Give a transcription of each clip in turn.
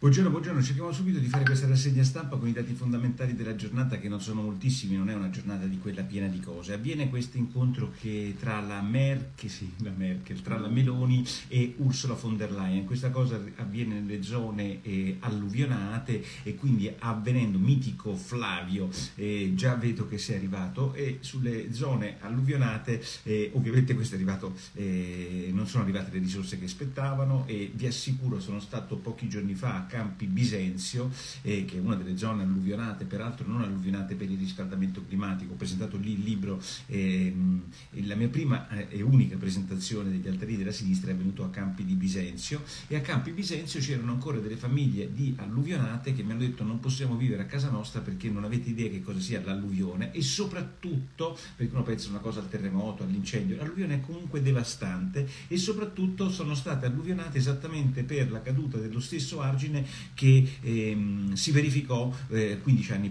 Buongiorno, buongiorno, cerchiamo subito di fare questa rassegna stampa con i dati fondamentali della giornata che non sono moltissimi, non è una giornata di quella piena di cose. Avviene questo incontro che tra la Merkel, sì, la Merkel, tra la Meloni e Ursula von der Leyen. Questa cosa avviene nelle zone eh, alluvionate e quindi avvenendo mitico Flavio, eh, già vedo che sei arrivato e sulle zone alluvionate eh, ovviamente questo è arrivato, eh, non sono arrivate le risorse che aspettavano e vi assicuro sono stato pochi giorni fa Campi Bisenzio, eh, che è una delle zone alluvionate, peraltro non alluvionate per il riscaldamento climatico. Ho presentato lì il libro, eh, la mia prima eh, e unica presentazione degli altari della sinistra è venuto a Campi di Bisenzio e a Campi Bisenzio c'erano ancora delle famiglie di alluvionate che mi hanno detto non possiamo vivere a casa nostra perché non avete idea che cosa sia l'alluvione e soprattutto, perché uno pensa una cosa al terremoto, all'incendio, l'alluvione è comunque devastante e soprattutto sono state alluvionate esattamente per la caduta dello stesso argine che ehm, si verificò eh, 15 anni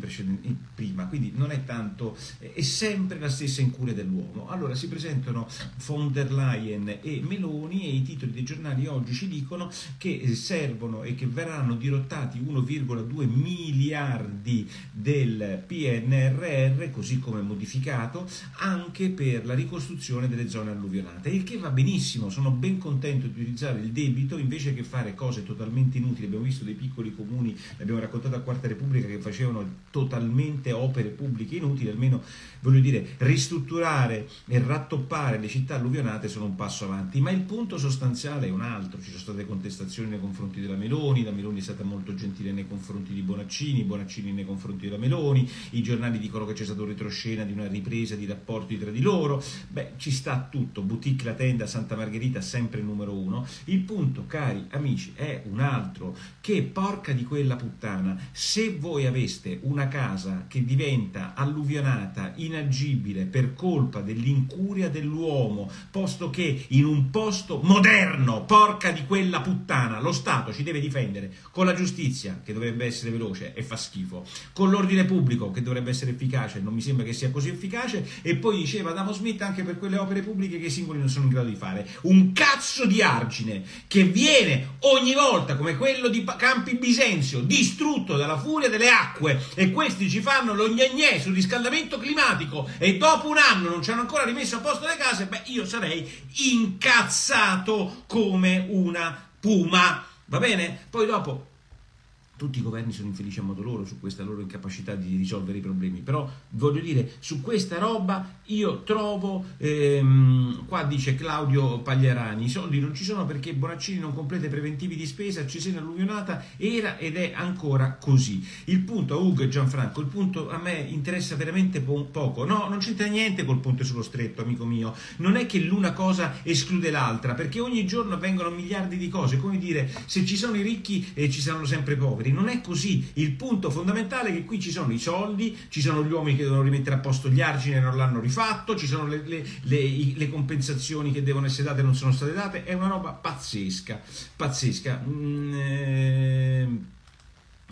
prima, quindi non è tanto, è sempre la stessa incuria dell'uomo. Allora si presentano von der Leyen e Meloni e i titoli dei giornali oggi ci dicono che servono e che verranno dirottati 1,2 miliardi del PNRR, così come modificato, anche per la ricostruzione delle zone alluvionate. Il che va benissimo, sono ben contento di utilizzare il debito invece che fare cose totalmente inutili. Abbiamo visto visto dei piccoli comuni, l'abbiamo raccontato a Quarta Repubblica, che facevano totalmente opere pubbliche inutili, almeno voglio dire, ristrutturare e rattoppare le città alluvionate sono un passo avanti, ma il punto sostanziale è un altro, ci sono state contestazioni nei confronti della Meloni, la Meloni è stata molto gentile nei confronti di Bonaccini, Bonaccini nei confronti della Meloni, i giornali dicono che c'è stato un retroscena di una ripresa di rapporti tra di loro, beh ci sta tutto, boutique la tenda Santa Margherita sempre numero uno, il punto cari amici è un altro, che porca di quella puttana, se voi aveste una casa che diventa alluvionata, inagibile per colpa dell'incuria dell'uomo, posto che in un posto moderno, porca di quella puttana, lo Stato ci deve difendere con la giustizia, che dovrebbe essere veloce e fa schifo, con l'ordine pubblico, che dovrebbe essere efficace, non mi sembra che sia così efficace, e poi diceva Adamo Smith anche per quelle opere pubbliche che i singoli non sono in grado di fare. Un cazzo di argine che viene ogni volta come quello di Campi Bisenzio, distrutto dalla furia delle acque e questi ci fanno lo gnagnè sul riscaldamento climatico e dopo un anno non ci hanno ancora rimesso a posto le case, beh io sarei incazzato come una puma, va bene? Poi dopo tutti i governi sono infelici a modo loro su questa loro incapacità di risolvere i problemi, però voglio dire, su questa roba io trovo, ehm, qua dice Claudio Pagliarani, i soldi non ci sono perché Bonaccini non completa i preventivi di spesa, Cesena alluvionata era ed è ancora così. Il punto a Ugo e Gianfranco, il punto a me interessa veramente po- poco, no, non c'entra niente col ponte sullo stretto, amico mio, non è che l'una cosa esclude l'altra, perché ogni giorno avvengono miliardi di cose, come dire, se ci sono i ricchi eh, ci saranno sempre i poveri, non è così. Il punto fondamentale è che qui ci sono i soldi, ci sono gli uomini che devono rimettere a posto gli argini e non l'hanno rifatto, ci sono le, le, le, le compensazioni che devono essere date e non sono state date. È una roba pazzesca, pazzesca. Mm, eh,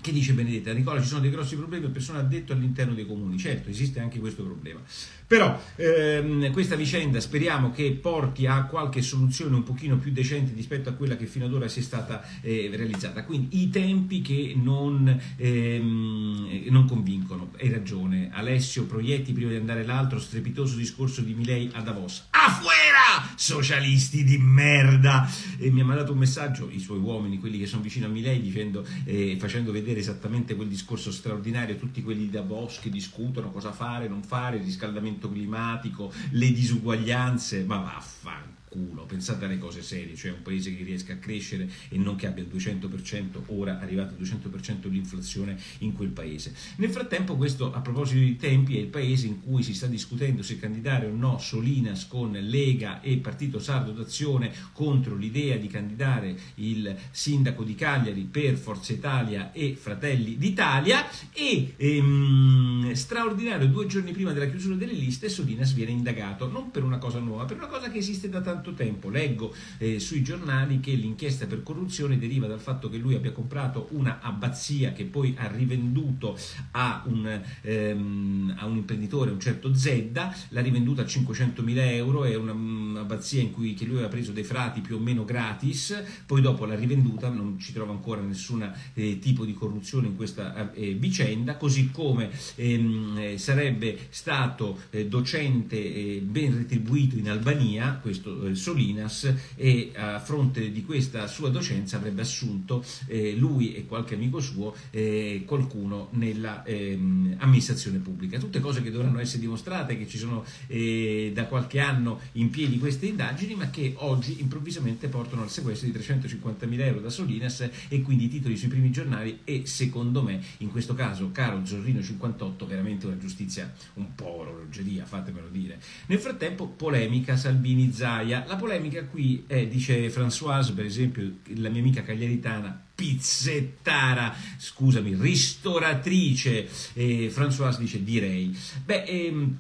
che dice Benedetta? Nicola, ci sono dei grossi problemi per persone addetto all'interno dei comuni. Certo, esiste anche questo problema. Però ehm, questa vicenda speriamo che porti a qualche soluzione un pochino più decente rispetto a quella che fino ad ora sia stata eh, realizzata. Quindi i tempi che non, ehm, non convincono. Hai ragione. Alessio Proietti, prima di andare l'altro, strepitoso discorso di Milei a Davos. Afuera! Socialisti di merda! E mi ha mandato un messaggio, i suoi uomini, quelli che sono vicino a Milei, dicendo, eh, facendo vedere esattamente quel discorso straordinario, tutti quelli di Davos che discutono cosa fare, non fare, il riscaldamento cambiamento climatico, le disuguaglianze, ma vaffanculo culo, pensate alle cose serie, cioè un paese che riesca a crescere e non che abbia il 200%, ora arrivata al 200% l'inflazione in quel paese. Nel frattempo questo a proposito di tempi è il paese in cui si sta discutendo se candidare o no Solinas con Lega e Partito Sardo d'Azione contro l'idea di candidare il sindaco di Cagliari per Forza Italia e Fratelli d'Italia e ehm, straordinario due giorni prima della chiusura delle liste Solinas viene indagato non per una cosa nuova, per una cosa che esiste da tanto tanto tempo. Leggo eh, sui giornali che l'inchiesta per corruzione deriva dal fatto che lui abbia comprato una abbazia che poi ha rivenduto a un, ehm, a un imprenditore, un certo Zedda, l'ha rivenduta a 500.000 euro, è una, una un'abbazia in cui lui aveva preso dei frati più o meno gratis, poi dopo l'ha rivenduta, non ci trova ancora nessun eh, tipo di corruzione in questa eh, vicenda, così come ehm, eh, sarebbe stato eh, docente eh, ben retribuito in Albania, questo Solinas, e a fronte di questa sua docenza avrebbe assunto lui e qualche amico suo qualcuno nella ehm, pubblica. Tutte cose che dovranno essere dimostrate, che ci sono da qualche anno in piedi queste indagini, ma che oggi improvvisamente portano al sequestro di 350.000 euro da Solinas e quindi i titoli sui primi giornali e secondo me in questo caso caro Zorrino 58 veramente una giustizia un po' orologeria fatemelo dire nel frattempo polemica Salvini-Zaia la polemica qui è dice Françoise per esempio la mia amica cagliaritana pizzettara, scusami, ristoratrice, eh, Françoise dice direi. Beh, ehm,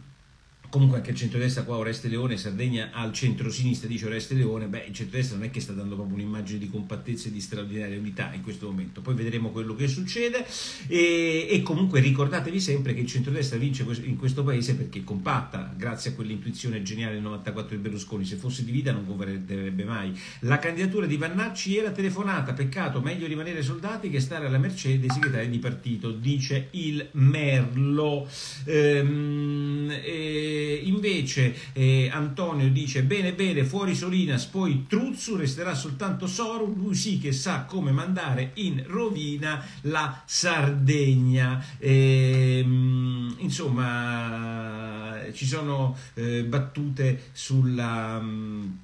comunque anche il centrodestra qua Oreste Leone, Sardegna al centro-sinistra dice Oreste Leone, beh il centrodestra non è che sta dando proprio un'immagine di compattezza e di straordinaria unità in questo momento, poi vedremo quello che succede e, e comunque ricordatevi sempre che il centrodestra vince in questo paese perché è compatta, grazie a quell'intuizione geniale del 94 di Berlusconi, se fosse divisa non governerebbe mai. La candidatura di Vannacci era telefonata, peccato, meglio rimanere soldati che stare alla mercé dei segretari di partito, dice il Merlo. Ehm, e, invece eh, Antonio dice bene bene fuori Solinas poi Truzzu resterà soltanto Soru lui sì che sa come mandare in rovina la Sardegna. Ehm, insomma ci sono eh, battute sulla mh,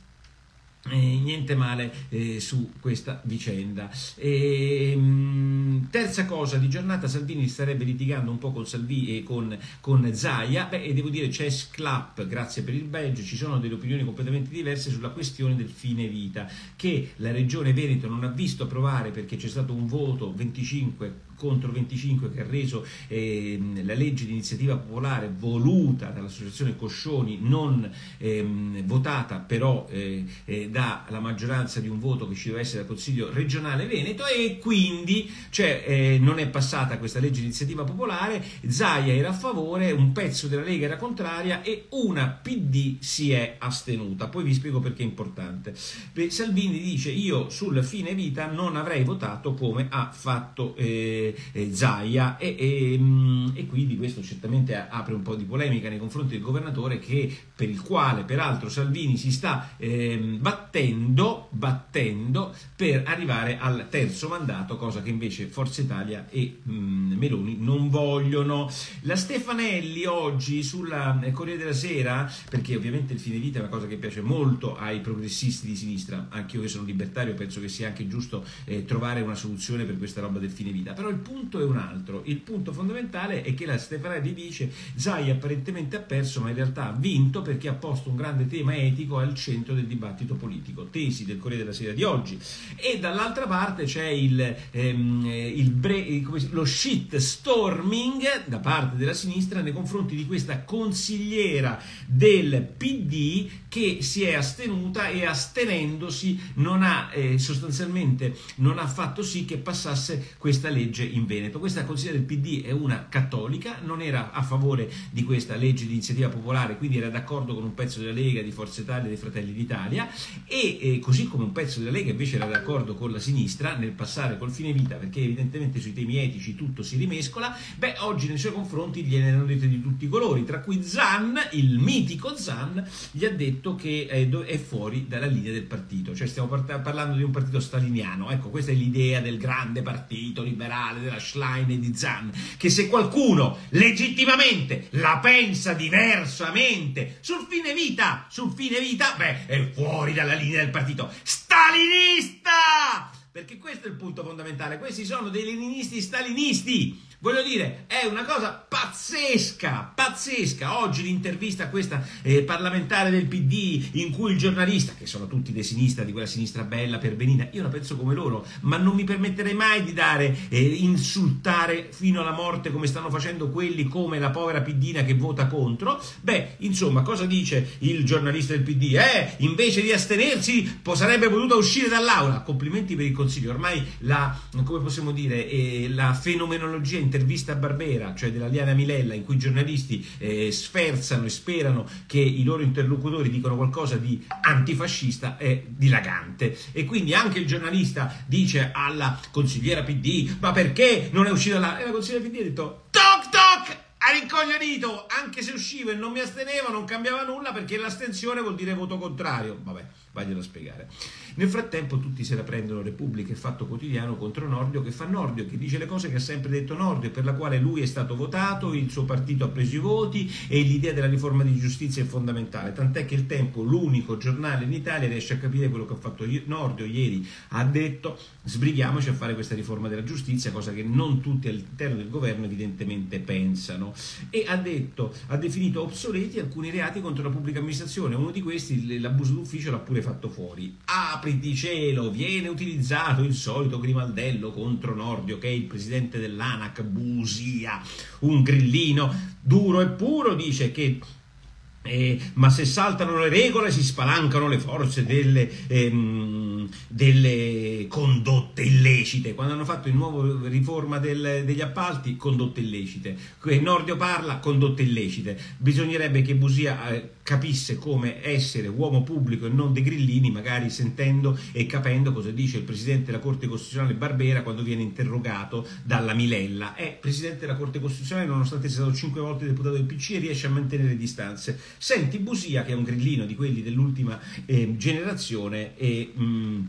eh, niente male eh, su questa vicenda. E, ehm, mh, terza cosa di giornata, Salvini starebbe litigando un po' con, Salvi, eh, con, con Zaia, Beh, e devo dire c'è Sclap, grazie per il badge, ci sono delle opinioni completamente diverse sulla questione del fine vita, che la Regione Veneto non ha visto approvare perché c'è stato un voto 25 contro 25 che ha reso eh, la legge di iniziativa popolare voluta dall'associazione Coscioni, non ehm, votata però eh, eh, dalla maggioranza di un voto che ci deve essere dal Consiglio regionale Veneto e quindi cioè, eh, non è passata questa legge di iniziativa popolare, Zaia era a favore, un pezzo della Lega era contraria e una PD si è astenuta. Poi vi spiego perché è importante. Salvini dice io sul fine vita non avrei votato come ha fatto eh, eh, Zaia e, e, mm, e, quindi questo certamente apre un po' di polemica nei confronti del governatore che, per il quale peraltro Salvini si sta eh, battendo, battendo per arrivare al terzo mandato, cosa che invece Forza Italia e mh, mm, Meloni non vogliono. La Stefanelli oggi sulla eh, Corriere della Sera, perché ovviamente il fine vita è una cosa che piace molto ai progressisti di sinistra, anche io che sono libertario penso che sia anche giusto eh, trovare una soluzione per questa roba del fine vita, però il punto è un altro. Il punto fondamentale è che la Stefanelli dice Zai apparentemente ha perso, ma in realtà ha vinto perché ha posto un grande tema etico al centro del dibattito politico. Tesi del Corriere della Sera di oggi. E dall'altra parte c'è il, ehm, il bre- lo shit storming da parte della sinistra nei confronti di questa consigliera del PD che si è astenuta e astenendosi non ha eh, sostanzialmente non ha fatto sì che passasse questa legge in Veneto. Questa consigliera del PD è una cattolica, non era a favore di questa legge di iniziativa popolare, quindi era d'accordo con un pezzo della Lega, di Forza Italia e dei Fratelli d'Italia e eh, così come un pezzo della Lega invece era d'accordo con la sinistra nel passare col fine vita perché evidentemente sui temi etici tutto si rimescola, beh oggi nei suoi confronti gliene hanno dette di tutti i colori, tra cui Zan, il mitico Zan, gli ha detto che è, è fuori dalla linea del partito, cioè stiamo parlando di un partito staliniano, ecco questa è l'idea del grande partito liberale della Schlein e di Zan, che se qualcuno legittimamente la pensa diversamente sul fine vita, sul fine vita, beh, è fuori dalla linea del partito stalinista! Perché questo è il punto fondamentale, questi sono dei leninisti stalinisti Voglio dire, è una cosa pazzesca, pazzesca. Oggi l'intervista a questa eh, parlamentare del PD in cui il giornalista, che sono tutti di sinistra, di quella sinistra bella, per benina, io la penso come loro, ma non mi permetterei mai di dare, eh, insultare fino alla morte come stanno facendo quelli come la povera Piddina che vota contro. Beh, insomma, cosa dice il giornalista del PD? Eh, invece di astenersi sarebbe potuta uscire dall'aula. Complimenti per il consiglio. Ormai la, come possiamo dire, eh, la fenomenologia intervista a Barbera, cioè della Liana Milella, in cui i giornalisti eh, sferzano e sperano che i loro interlocutori dicano qualcosa di antifascista, è dilagante. E quindi anche il giornalista dice alla consigliera PD, ma perché non è uscita la... E la consigliera PD ha detto, toc! Ha rincoglionito, anche se uscivo e non mi astenevo, non cambiava nulla perché l'astensione vuol dire voto contrario. Vabbè, vaglielo a spiegare. Nel frattempo tutti se la prendono Repubblica e Fatto Quotidiano contro Nordio che fa Nordio, che dice le cose che ha sempre detto Nordio e per la quale lui è stato votato, il suo partito ha preso i voti e l'idea della riforma di giustizia è fondamentale. Tant'è che il Tempo, l'unico giornale in Italia, riesce a capire quello che ha fatto Nordio ieri, ha detto sbrighiamoci a fare questa riforma della giustizia, cosa che non tutti all'interno del governo evidentemente pensano. E ha detto, ha definito obsoleti alcuni reati contro la pubblica amministrazione, uno di questi, l'abuso d'ufficio, l'ha pure fatto fuori. Ha apri di cielo, viene utilizzato il solito grimaldello contro Nordio, che è il presidente dell'ANAC, Busia, un grillino duro e puro, dice che eh, ma se saltano le regole si spalancano le forze delle, ehm, delle condotte illecite. Quando hanno fatto il nuovo riforma del, degli appalti, condotte illecite. Nordio parla, condotte illecite. Bisognerebbe che Busia eh, capisse come essere uomo pubblico e non dei grillini, magari sentendo e capendo cosa dice il presidente della Corte Costituzionale Barbera quando viene interrogato dalla Milella. È presidente della Corte Costituzionale, nonostante sia stato cinque volte deputato del PC, riesce a mantenere distanze Senti Busia, che è un grillino di quelli dell'ultima eh, generazione, e... Mh, mm,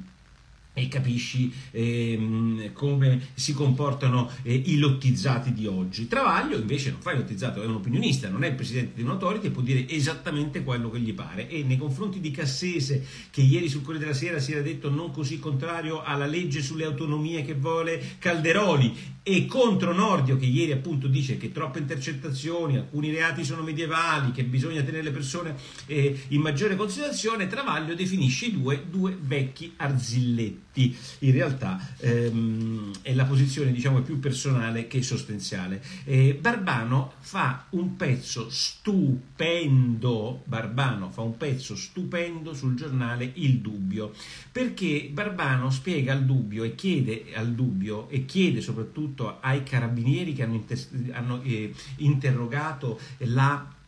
e capisci ehm, come si comportano eh, i lottizzati di oggi. Travaglio invece non fa il lottizzato, è un opinionista, non è il presidente di un'autority e può dire esattamente quello che gli pare. E nei confronti di Cassese, che ieri sul Corriere della Sera si era detto non così contrario alla legge sulle autonomie che vuole Calderoli, e contro Nordio, che ieri appunto dice che troppe intercettazioni, alcuni reati sono medievali, che bisogna tenere le persone eh, in maggiore considerazione, Travaglio definisce i due, due vecchi arzilletti diritti, in realtà ehm, è la posizione diciamo più personale che sostanziale. Eh, Barbano fa un pezzo stupendo, Barbano fa un pezzo stupendo sul giornale Il Dubbio, perché Barbano spiega al Dubbio e chiede al Dubbio e chiede soprattutto ai carabinieri che hanno, inter- hanno eh, interrogato la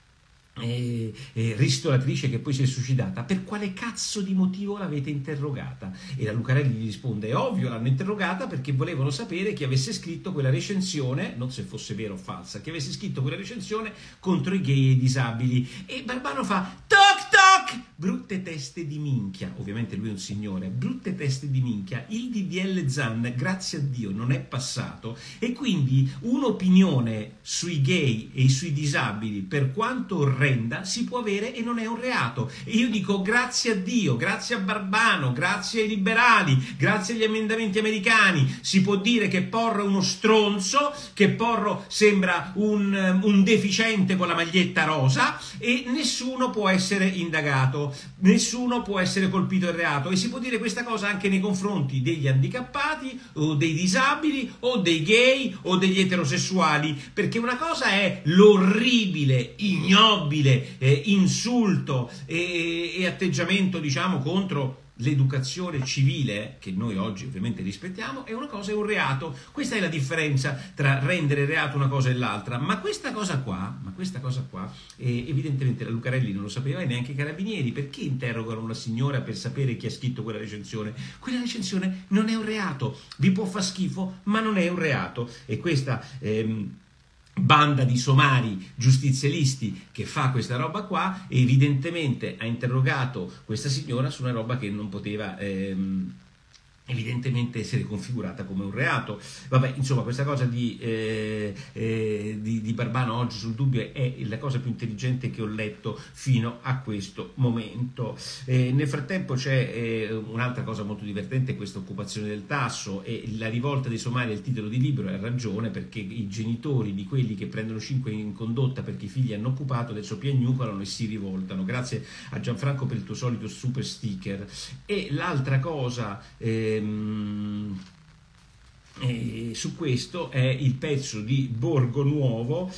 eh, eh, ristoratrice che poi si è suicidata, per quale cazzo di motivo l'avete interrogata? E la Lucarelli gli risponde: è ovvio, l'hanno interrogata perché volevano sapere chi avesse scritto quella recensione, non se fosse vera o falsa, chi avesse scritto quella recensione contro i gay e i disabili. E Barbano fa: toc toc! Brutte teste di minchia, ovviamente lui è un signore, brutte teste di minchia. Il DDL Zan, grazie a Dio, non è passato. E quindi un'opinione sui gay e sui disabili, per quanto orrenda, si può avere e non è un reato. E io dico grazie a Dio, grazie a Barbano, grazie ai liberali, grazie agli emendamenti americani, si può dire che Porro è uno stronzo, che Porro sembra un, un deficiente con la maglietta rosa e nessuno può essere indagato, nessuno può essere colpito del reato e si può dire questa cosa anche nei confronti degli handicappati o dei disabili o dei gay o degli eterosessuali, perché una cosa è l'orribile, ignobile eh, insulto e, e atteggiamento, diciamo, contro l'educazione civile, che noi oggi ovviamente rispettiamo, è una cosa e un reato. Questa è la differenza tra rendere reato una cosa e l'altra. Ma questa cosa qua, questa cosa qua eh, evidentemente la Lucarelli non lo sapeva e neanche i carabinieri. Perché interrogano una signora per sapere chi ha scritto quella recensione? Quella recensione non è un reato. Vi può far schifo, ma non è un reato. E questa... Ehm, banda di somari giustizialisti che fa questa roba qua evidentemente ha interrogato questa signora su una roba che non poteva ehm, evidentemente essere configurata come un reato. Vabbè, insomma, questa cosa di, eh, eh, di, di, Barbano oggi sul dubbio è la cosa più intelligente che ho letto fino a questo momento. Eh, nel frattempo c'è eh, un'altra cosa molto divertente, questa occupazione del tasso e la rivolta dei somali è il titolo di libro, ha ragione, perché i genitori di quelli che prendono 5 in condotta perché i figli hanno occupato adesso piagnucolano e si rivoltano. Grazie a Gianfranco per il tuo solito super sticker. E l'altra cosa... Eh, ehm, E su questo è il pezzo di Borgo Nuovo,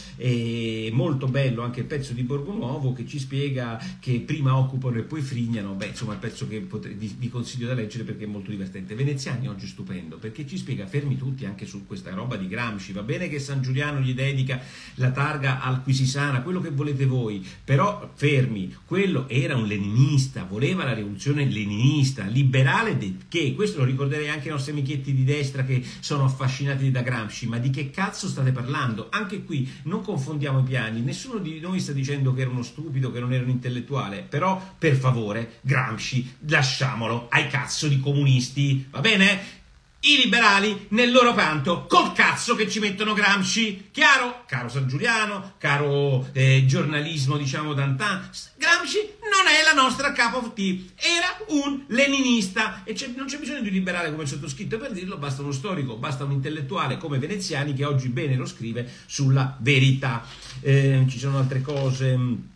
molto bello anche il pezzo di Borgo Nuovo che ci spiega che prima occupano e poi frignano, beh insomma è il pezzo che vi consiglio da leggere perché è molto divertente. Veneziani oggi stupendo perché ci spiega fermi tutti anche su questa roba di Gramsci, va bene che San Giuliano gli dedica la targa al Quisisana, quello che volete voi, però fermi, quello era un leninista, voleva la rivoluzione leninista, liberale che, questo lo ricorderei anche ai nostri amichetti di destra che sono affascinati da Gramsci, ma di che cazzo state parlando? Anche qui non confondiamo i piani, nessuno di noi sta dicendo che era uno stupido, che non era un intellettuale, però per favore Gramsci lasciamolo ai cazzo di comunisti, va bene? I liberali nel loro canto, col cazzo che ci mettono Gramsci, chiaro? Caro San Giuliano, caro eh, giornalismo diciamo d'antan, Gramsci non è la nostra cup of tea, era un leninista. E c'è, non c'è bisogno di un liberale come sottoscritto per dirlo, basta uno storico, basta un intellettuale come Veneziani che oggi bene lo scrive sulla verità. Eh, ci sono altre cose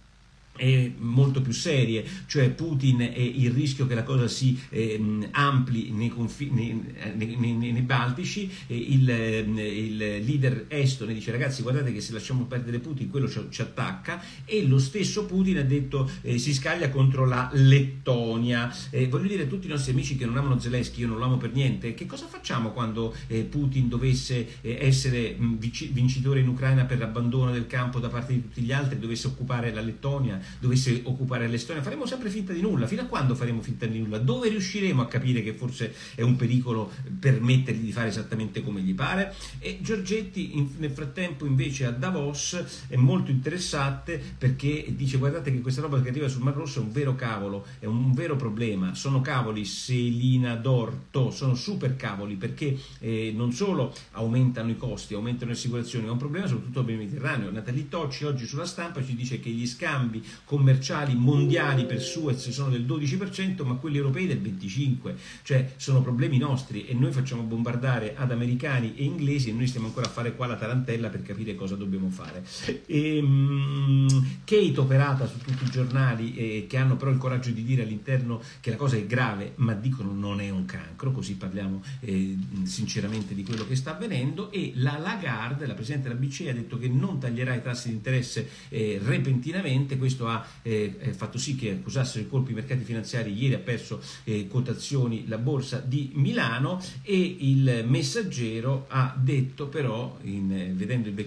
molto più serie, cioè Putin e il rischio che la cosa si eh, ampli nei, confi- nei, nei, nei Baltici, eh, il, il, leader estone dice ragazzi guardate che se lasciamo perdere Putin quello ci, ci attacca e lo stesso Putin ha detto eh, si scaglia contro la Lettonia. voglio dire a tutti i nostri amici che non amano Zelensky, io non lo amo per niente, che cosa facciamo quando eh, Putin dovesse eh, essere vincitore in Ucraina per l'abbandono del campo da parte di tutti gli altri, dovesse occupare la Lettonia? Dovesse occupare l'Estonia, faremo sempre finta di nulla. Fino a quando faremo finta di nulla? Dove riusciremo a capire che forse è un pericolo permettergli di fare esattamente come gli pare? E Giorgetti in, nel frattempo invece a Davos è molto interessante perché dice guardate che questa roba che arriva sul Mar Rosso è un vero cavolo, è un vero problema. Sono cavoli selina d'orto, sono super cavoli perché eh, non solo aumentano i costi, aumentano le assicurazioni, è un problema soprattutto per il Mediterraneo. Natalie Tocci oggi sulla stampa ci dice che gli scambi commerciali mondiali per Suez sono del 12%, ma quelli europei del 25%, cioè sono problemi nostri e noi facciamo bombardare ad americani e inglesi e noi stiamo ancora a fare qua la tarantella per capire cosa dobbiamo fare. E, um, Kate operata su tutti i giornali eh, che hanno però il coraggio di dire all'interno che la cosa è grave, ma dicono non è un cancro, così parliamo eh, sinceramente di quello che sta avvenendo. E la Lagarde, la Presidente della BCE, ha detto che non taglierà i tassi di interesse eh, repentinamente, questo ha eh, fatto sì che accusassero i colpi i mercati finanziari, ieri ha perso eh, quotazioni la borsa di Milano e il messaggero ha detto però, in, eh, vedendo il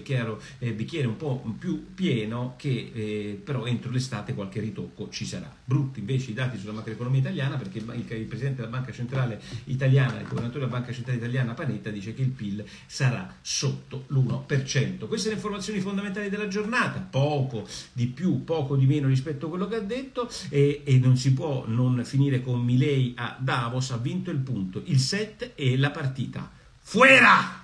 eh, bicchiere, un po' più pieno, che eh, però entro l'estate qualche ritocco ci sarà. Brutti invece i dati sulla macroeconomia italiana perché il, il, il Presidente della Banca Centrale Italiana, il Governatore della Banca Centrale Italiana Panetta dice che il PIL sarà sotto l'1%. Queste le informazioni fondamentali della giornata, poco di più, poco di meno meno rispetto a quello che ha detto e, e non si può non finire con Milei a Davos, ha vinto il punto, il set e la partita. Fuera!